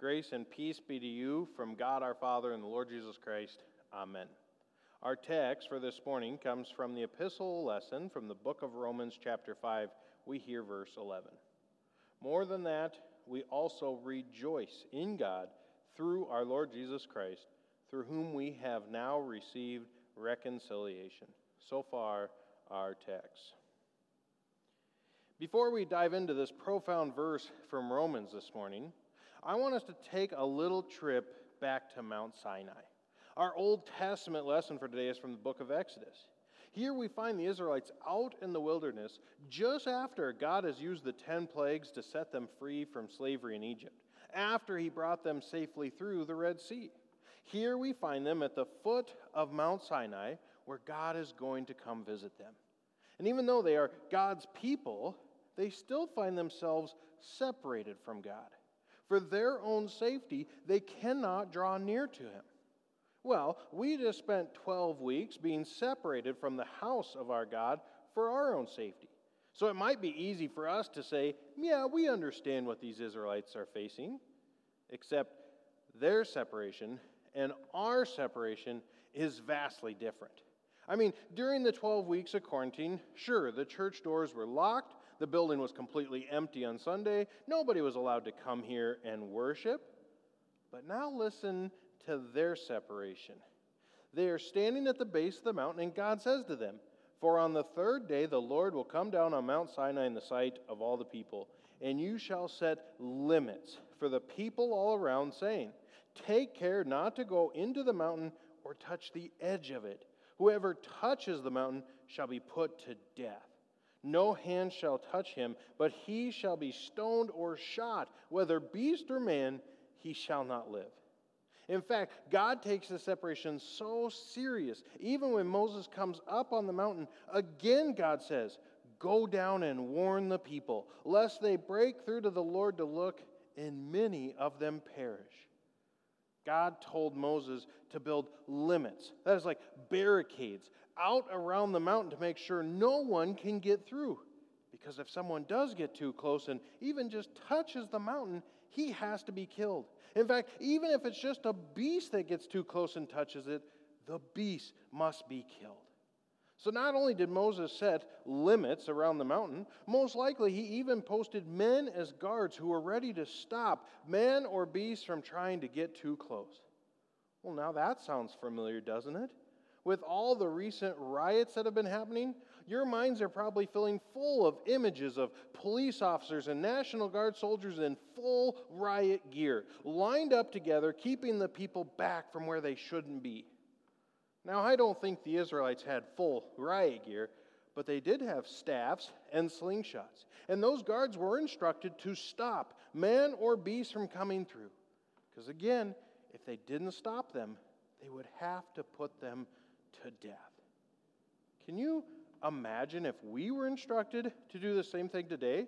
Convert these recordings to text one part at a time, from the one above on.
Grace and peace be to you from God our Father and the Lord Jesus Christ. Amen. Our text for this morning comes from the epistle lesson from the book of Romans, chapter 5. We hear verse 11. More than that, we also rejoice in God through our Lord Jesus Christ, through whom we have now received reconciliation. So far, our text. Before we dive into this profound verse from Romans this morning, I want us to take a little trip back to Mount Sinai. Our Old Testament lesson for today is from the book of Exodus. Here we find the Israelites out in the wilderness just after God has used the 10 plagues to set them free from slavery in Egypt, after he brought them safely through the Red Sea. Here we find them at the foot of Mount Sinai, where God is going to come visit them. And even though they are God's people, they still find themselves separated from God. For their own safety, they cannot draw near to him. Well, we just spent 12 weeks being separated from the house of our God for our own safety. So it might be easy for us to say, yeah, we understand what these Israelites are facing, except their separation and our separation is vastly different. I mean, during the 12 weeks of quarantine, sure, the church doors were locked, the building was completely empty on Sunday. Nobody was allowed to come here and worship. But now listen to their separation. They are standing at the base of the mountain, and God says to them, For on the third day the Lord will come down on Mount Sinai in the sight of all the people, and you shall set limits for the people all around, saying, Take care not to go into the mountain or touch the edge of it. Whoever touches the mountain shall be put to death. No hand shall touch him, but he shall be stoned or shot. Whether beast or man, he shall not live. In fact, God takes the separation so serious. Even when Moses comes up on the mountain, again God says, Go down and warn the people, lest they break through to the Lord to look, and many of them perish. God told Moses to build limits, that is like barricades, out around the mountain to make sure no one can get through. Because if someone does get too close and even just touches the mountain, he has to be killed. In fact, even if it's just a beast that gets too close and touches it, the beast must be killed. So not only did Moses set limits around the mountain, most likely he even posted men as guards who were ready to stop man or beast from trying to get too close. Well, now that sounds familiar, doesn't it? With all the recent riots that have been happening, your minds are probably filling full of images of police officers and National Guard soldiers in full riot gear, lined up together, keeping the people back from where they shouldn't be. Now, I don't think the Israelites had full riot gear, but they did have staffs and slingshots. And those guards were instructed to stop man or beast from coming through. Because again, if they didn't stop them, they would have to put them to death. Can you imagine if we were instructed to do the same thing today?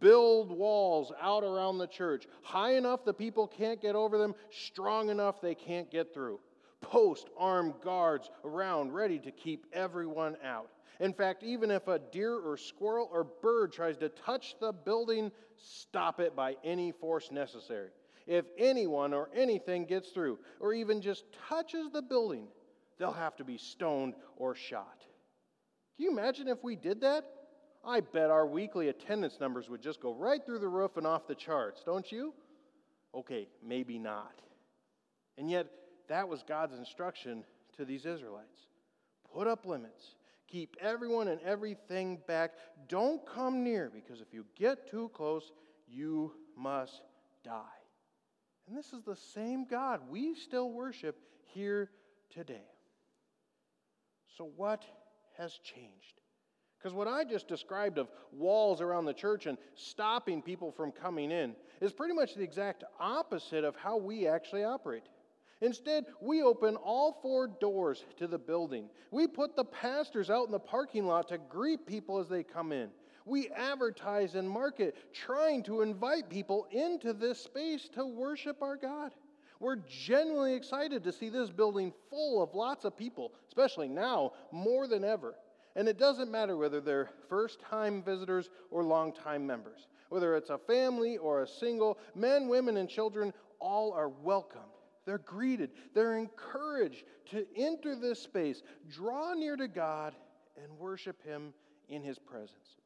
Build walls out around the church, high enough the people can't get over them, strong enough they can't get through post armed guards around ready to keep everyone out. In fact, even if a deer or squirrel or bird tries to touch the building, stop it by any force necessary. If anyone or anything gets through, or even just touches the building, they'll have to be stoned or shot. Can you imagine if we did that? I bet our weekly attendance numbers would just go right through the roof and off the charts, don't you? Okay, maybe not. And yet, that was God's instruction to these Israelites. Put up limits. Keep everyone and everything back. Don't come near because if you get too close, you must die. And this is the same God we still worship here today. So, what has changed? Because what I just described of walls around the church and stopping people from coming in is pretty much the exact opposite of how we actually operate. Instead, we open all four doors to the building. We put the pastors out in the parking lot to greet people as they come in. We advertise and market, trying to invite people into this space to worship our God. We're genuinely excited to see this building full of lots of people, especially now more than ever. And it doesn't matter whether they're first time visitors or long time members, whether it's a family or a single, men, women, and children, all are welcomed. They're greeted. They're encouraged to enter this space, draw near to God, and worship Him in His presence.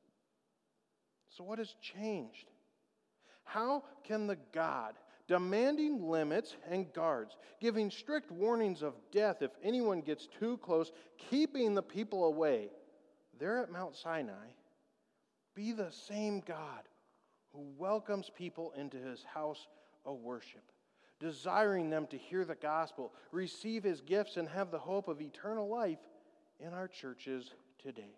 So, what has changed? How can the God demanding limits and guards, giving strict warnings of death if anyone gets too close, keeping the people away, there at Mount Sinai, be the same God who welcomes people into his house of worship, desiring them to hear the gospel, receive his gifts, and have the hope of eternal life in our churches today.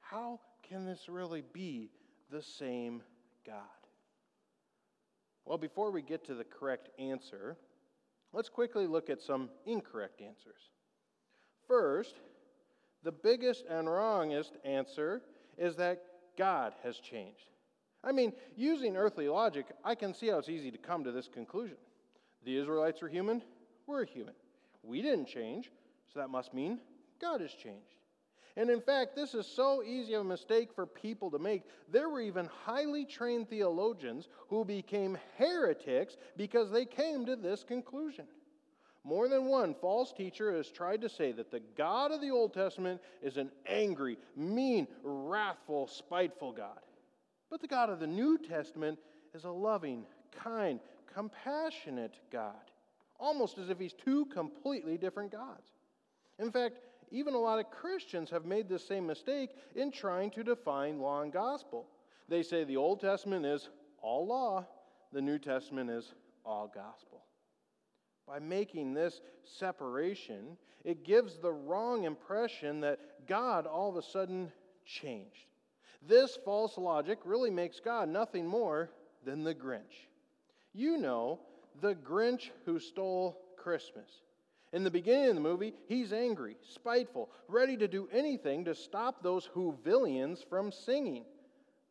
How can this really be the same God? Well, before we get to the correct answer, let's quickly look at some incorrect answers. First, the biggest and wrongest answer is that God has changed. I mean, using earthly logic, I can see how it's easy to come to this conclusion. The Israelites are human, we're human. We didn't change, so that must mean God has changed. And in fact, this is so easy a mistake for people to make. There were even highly trained theologians who became heretics because they came to this conclusion. More than one false teacher has tried to say that the God of the Old Testament is an angry, mean, wrathful, spiteful God. But the God of the New Testament is a loving, kind, compassionate God, almost as if he's two completely different gods. In fact, even a lot of Christians have made the same mistake in trying to define law and gospel. They say the Old Testament is all law, the New Testament is all gospel. By making this separation, it gives the wrong impression that God all of a sudden changed. This false logic really makes God nothing more than the Grinch. You know, the Grinch who stole Christmas. In the beginning of the movie, he's angry, spiteful, ready to do anything to stop those Whovilleans from singing.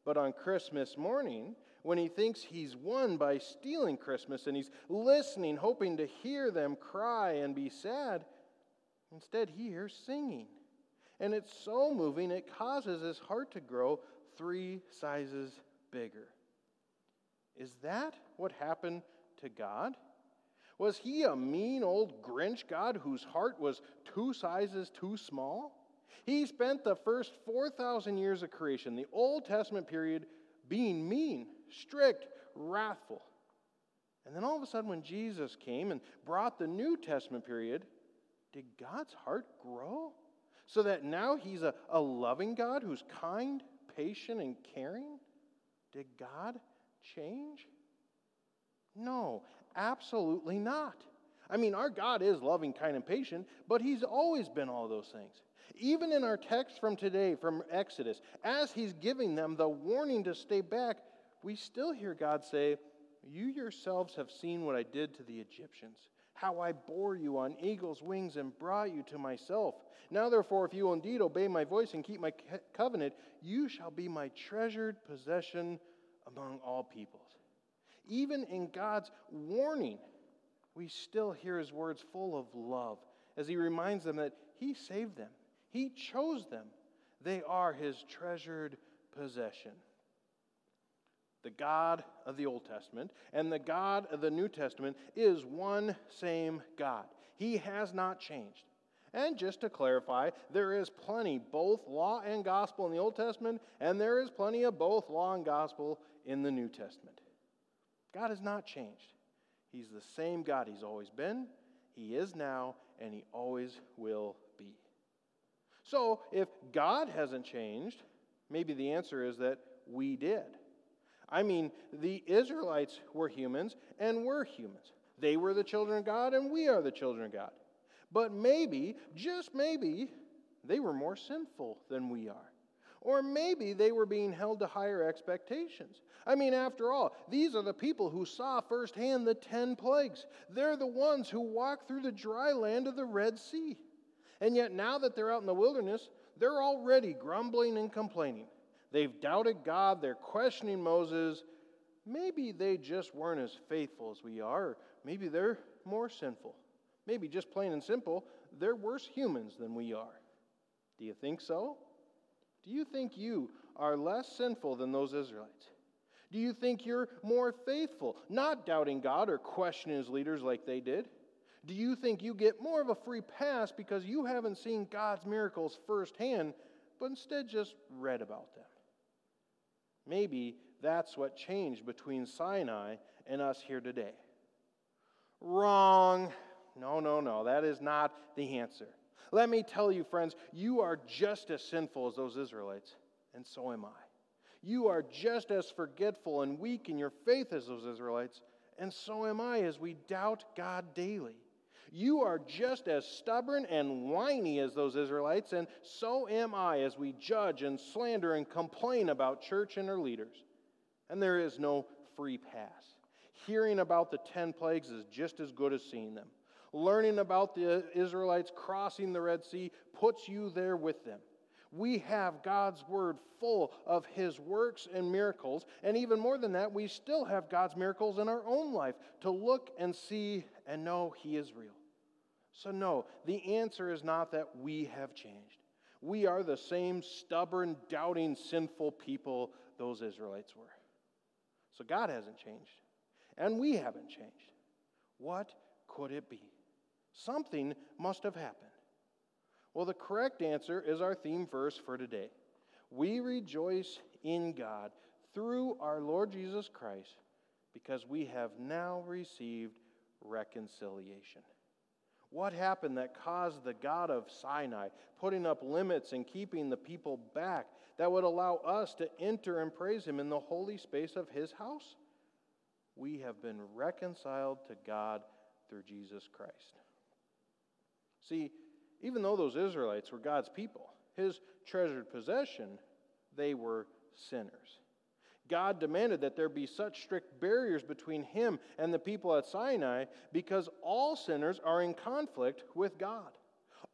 But on Christmas morning, when he thinks he's won by stealing Christmas and he's listening, hoping to hear them cry and be sad, instead he hears singing. And it's so moving, it causes his heart to grow three sizes bigger. Is that what happened to God? Was he a mean old Grinch God whose heart was two sizes too small? He spent the first 4,000 years of creation, the Old Testament period, being mean, strict, wrathful. And then all of a sudden, when Jesus came and brought the New Testament period, did God's heart grow? So that now he's a, a loving God who's kind, patient, and caring? Did God change? No, absolutely not. I mean, our God is loving, kind, and patient, but He's always been all those things. Even in our text from today, from Exodus, as He's giving them the warning to stay back, we still hear God say, You yourselves have seen what I did to the Egyptians, how I bore you on eagle's wings and brought you to myself. Now, therefore, if you will indeed obey my voice and keep my covenant, you shall be my treasured possession among all peoples even in God's warning, we still hear his words full of love as he reminds them that he saved them, he chose them. They are his treasured possession. The God of the Old Testament and the God of the New Testament is one same God. He has not changed. And just to clarify, there is plenty, both law and gospel in the Old Testament, and there is plenty of both law and gospel in the New Testament. God has not changed. He's the same God He's always been, He is now, and He always will be. So, if God hasn't changed, maybe the answer is that we did. I mean, the Israelites were humans, and we're humans. They were the children of God, and we are the children of God. But maybe, just maybe, they were more sinful than we are. Or maybe they were being held to higher expectations. I mean, after all, these are the people who saw firsthand the ten plagues. They're the ones who walked through the dry land of the Red Sea. And yet, now that they're out in the wilderness, they're already grumbling and complaining. They've doubted God, they're questioning Moses. Maybe they just weren't as faithful as we are, maybe they're more sinful. Maybe just plain and simple, they're worse humans than we are. Do you think so? Do you think you are less sinful than those Israelites? Do you think you're more faithful, not doubting God or questioning his leaders like they did? Do you think you get more of a free pass because you haven't seen God's miracles firsthand, but instead just read about them? Maybe that's what changed between Sinai and us here today. Wrong. No, no, no. That is not the answer. Let me tell you, friends, you are just as sinful as those Israelites, and so am I. You are just as forgetful and weak in your faith as those Israelites, and so am I as we doubt God daily. You are just as stubborn and whiny as those Israelites, and so am I as we judge and slander and complain about church and her leaders. And there is no free pass. Hearing about the 10 plagues is just as good as seeing them. Learning about the Israelites crossing the Red Sea puts you there with them. We have God's word full of his works and miracles. And even more than that, we still have God's miracles in our own life to look and see and know he is real. So, no, the answer is not that we have changed. We are the same stubborn, doubting, sinful people those Israelites were. So, God hasn't changed, and we haven't changed. What could it be? Something must have happened. Well, the correct answer is our theme verse for today. We rejoice in God through our Lord Jesus Christ because we have now received reconciliation. What happened that caused the God of Sinai putting up limits and keeping the people back that would allow us to enter and praise Him in the holy space of His house? We have been reconciled to God through Jesus Christ. See, even though those Israelites were God's people, His treasured possession, they were sinners. God demanded that there be such strict barriers between him and the people at Sinai because all sinners are in conflict with God.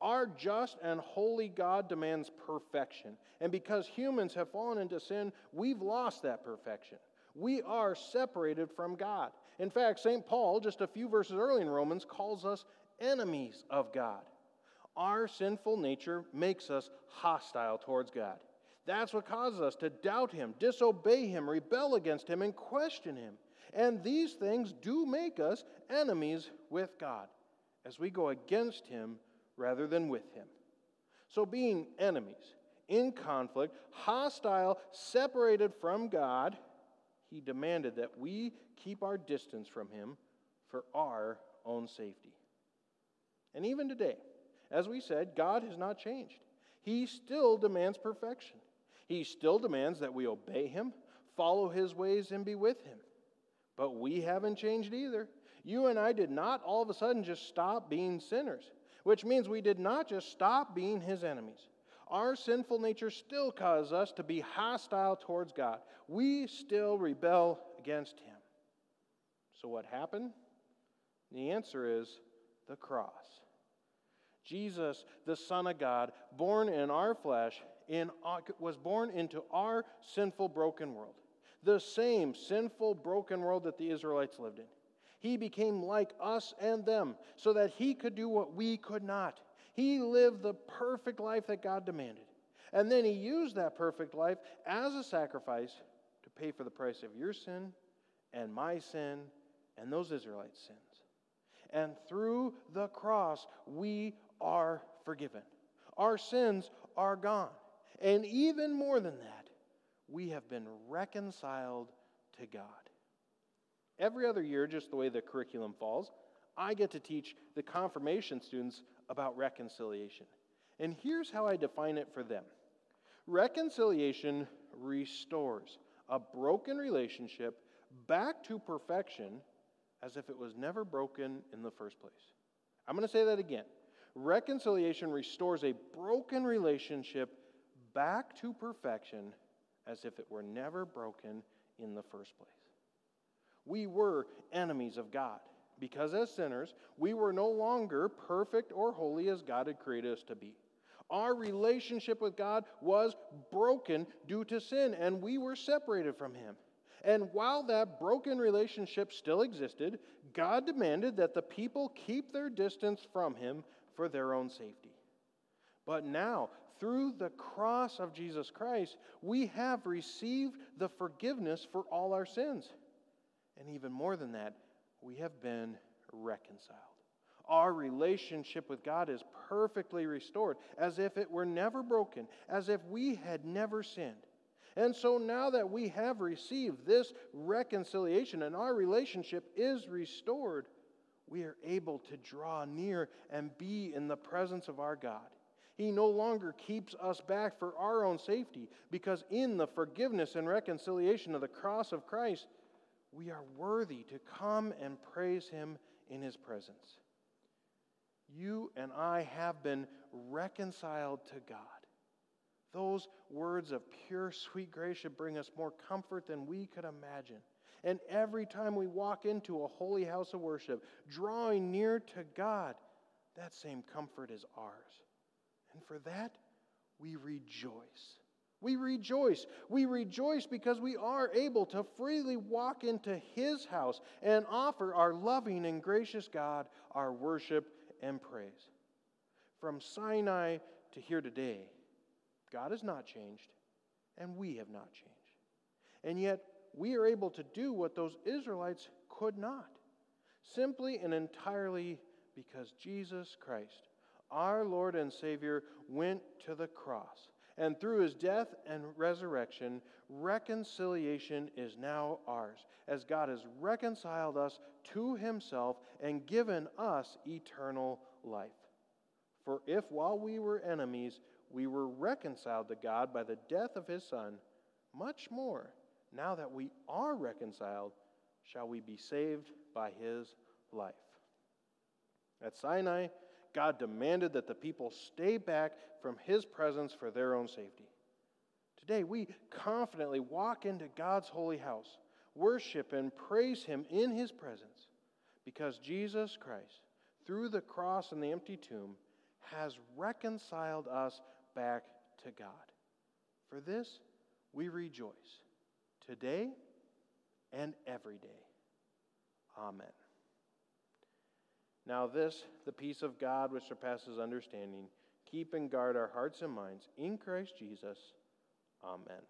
Our just and holy God demands perfection. And because humans have fallen into sin, we've lost that perfection. We are separated from God. In fact, St. Paul, just a few verses early in Romans, calls us enemies of God. Our sinful nature makes us hostile towards God. That's what causes us to doubt Him, disobey Him, rebel against Him, and question Him. And these things do make us enemies with God as we go against Him rather than with Him. So, being enemies, in conflict, hostile, separated from God, He demanded that we keep our distance from Him for our own safety. And even today, as we said, God has not changed. He still demands perfection. He still demands that we obey him, follow his ways, and be with him. But we haven't changed either. You and I did not all of a sudden just stop being sinners, which means we did not just stop being his enemies. Our sinful nature still causes us to be hostile towards God. We still rebel against him. So, what happened? The answer is the cross. Jesus, the Son of God, born in our flesh, in, was born into our sinful, broken world. The same sinful, broken world that the Israelites lived in. He became like us and them so that he could do what we could not. He lived the perfect life that God demanded. And then he used that perfect life as a sacrifice to pay for the price of your sin and my sin and those Israelites' sins. And through the cross, we are forgiven. Our sins are gone. And even more than that, we have been reconciled to God. Every other year, just the way the curriculum falls, I get to teach the confirmation students about reconciliation. And here's how I define it for them reconciliation restores a broken relationship back to perfection as if it was never broken in the first place. I'm going to say that again. Reconciliation restores a broken relationship back to perfection as if it were never broken in the first place. We were enemies of God because, as sinners, we were no longer perfect or holy as God had created us to be. Our relationship with God was broken due to sin, and we were separated from Him. And while that broken relationship still existed, God demanded that the people keep their distance from Him for their own safety. But now, through the cross of Jesus Christ, we have received the forgiveness for all our sins. And even more than that, we have been reconciled. Our relationship with God is perfectly restored, as if it were never broken, as if we had never sinned. And so now that we have received this reconciliation and our relationship is restored, we are able to draw near and be in the presence of our God. He no longer keeps us back for our own safety because in the forgiveness and reconciliation of the cross of Christ, we are worthy to come and praise Him in His presence. You and I have been reconciled to God. Those words of pure, sweet grace should bring us more comfort than we could imagine. And every time we walk into a holy house of worship, drawing near to God, that same comfort is ours. And for that, we rejoice. We rejoice. We rejoice because we are able to freely walk into His house and offer our loving and gracious God our worship and praise. From Sinai to here today, God has not changed, and we have not changed. And yet, we are able to do what those Israelites could not, simply and entirely because Jesus Christ, our Lord and Savior, went to the cross. And through his death and resurrection, reconciliation is now ours, as God has reconciled us to himself and given us eternal life. For if while we were enemies, we were reconciled to God by the death of his Son, much more, now that we are reconciled, shall we be saved by his life. At Sinai, God demanded that the people stay back from his presence for their own safety. Today, we confidently walk into God's holy house, worship and praise him in his presence because Jesus Christ, through the cross and the empty tomb, has reconciled us back to God. For this, we rejoice today and every day. Amen. Now, this, the peace of God which surpasses understanding, keep and guard our hearts and minds in Christ Jesus. Amen.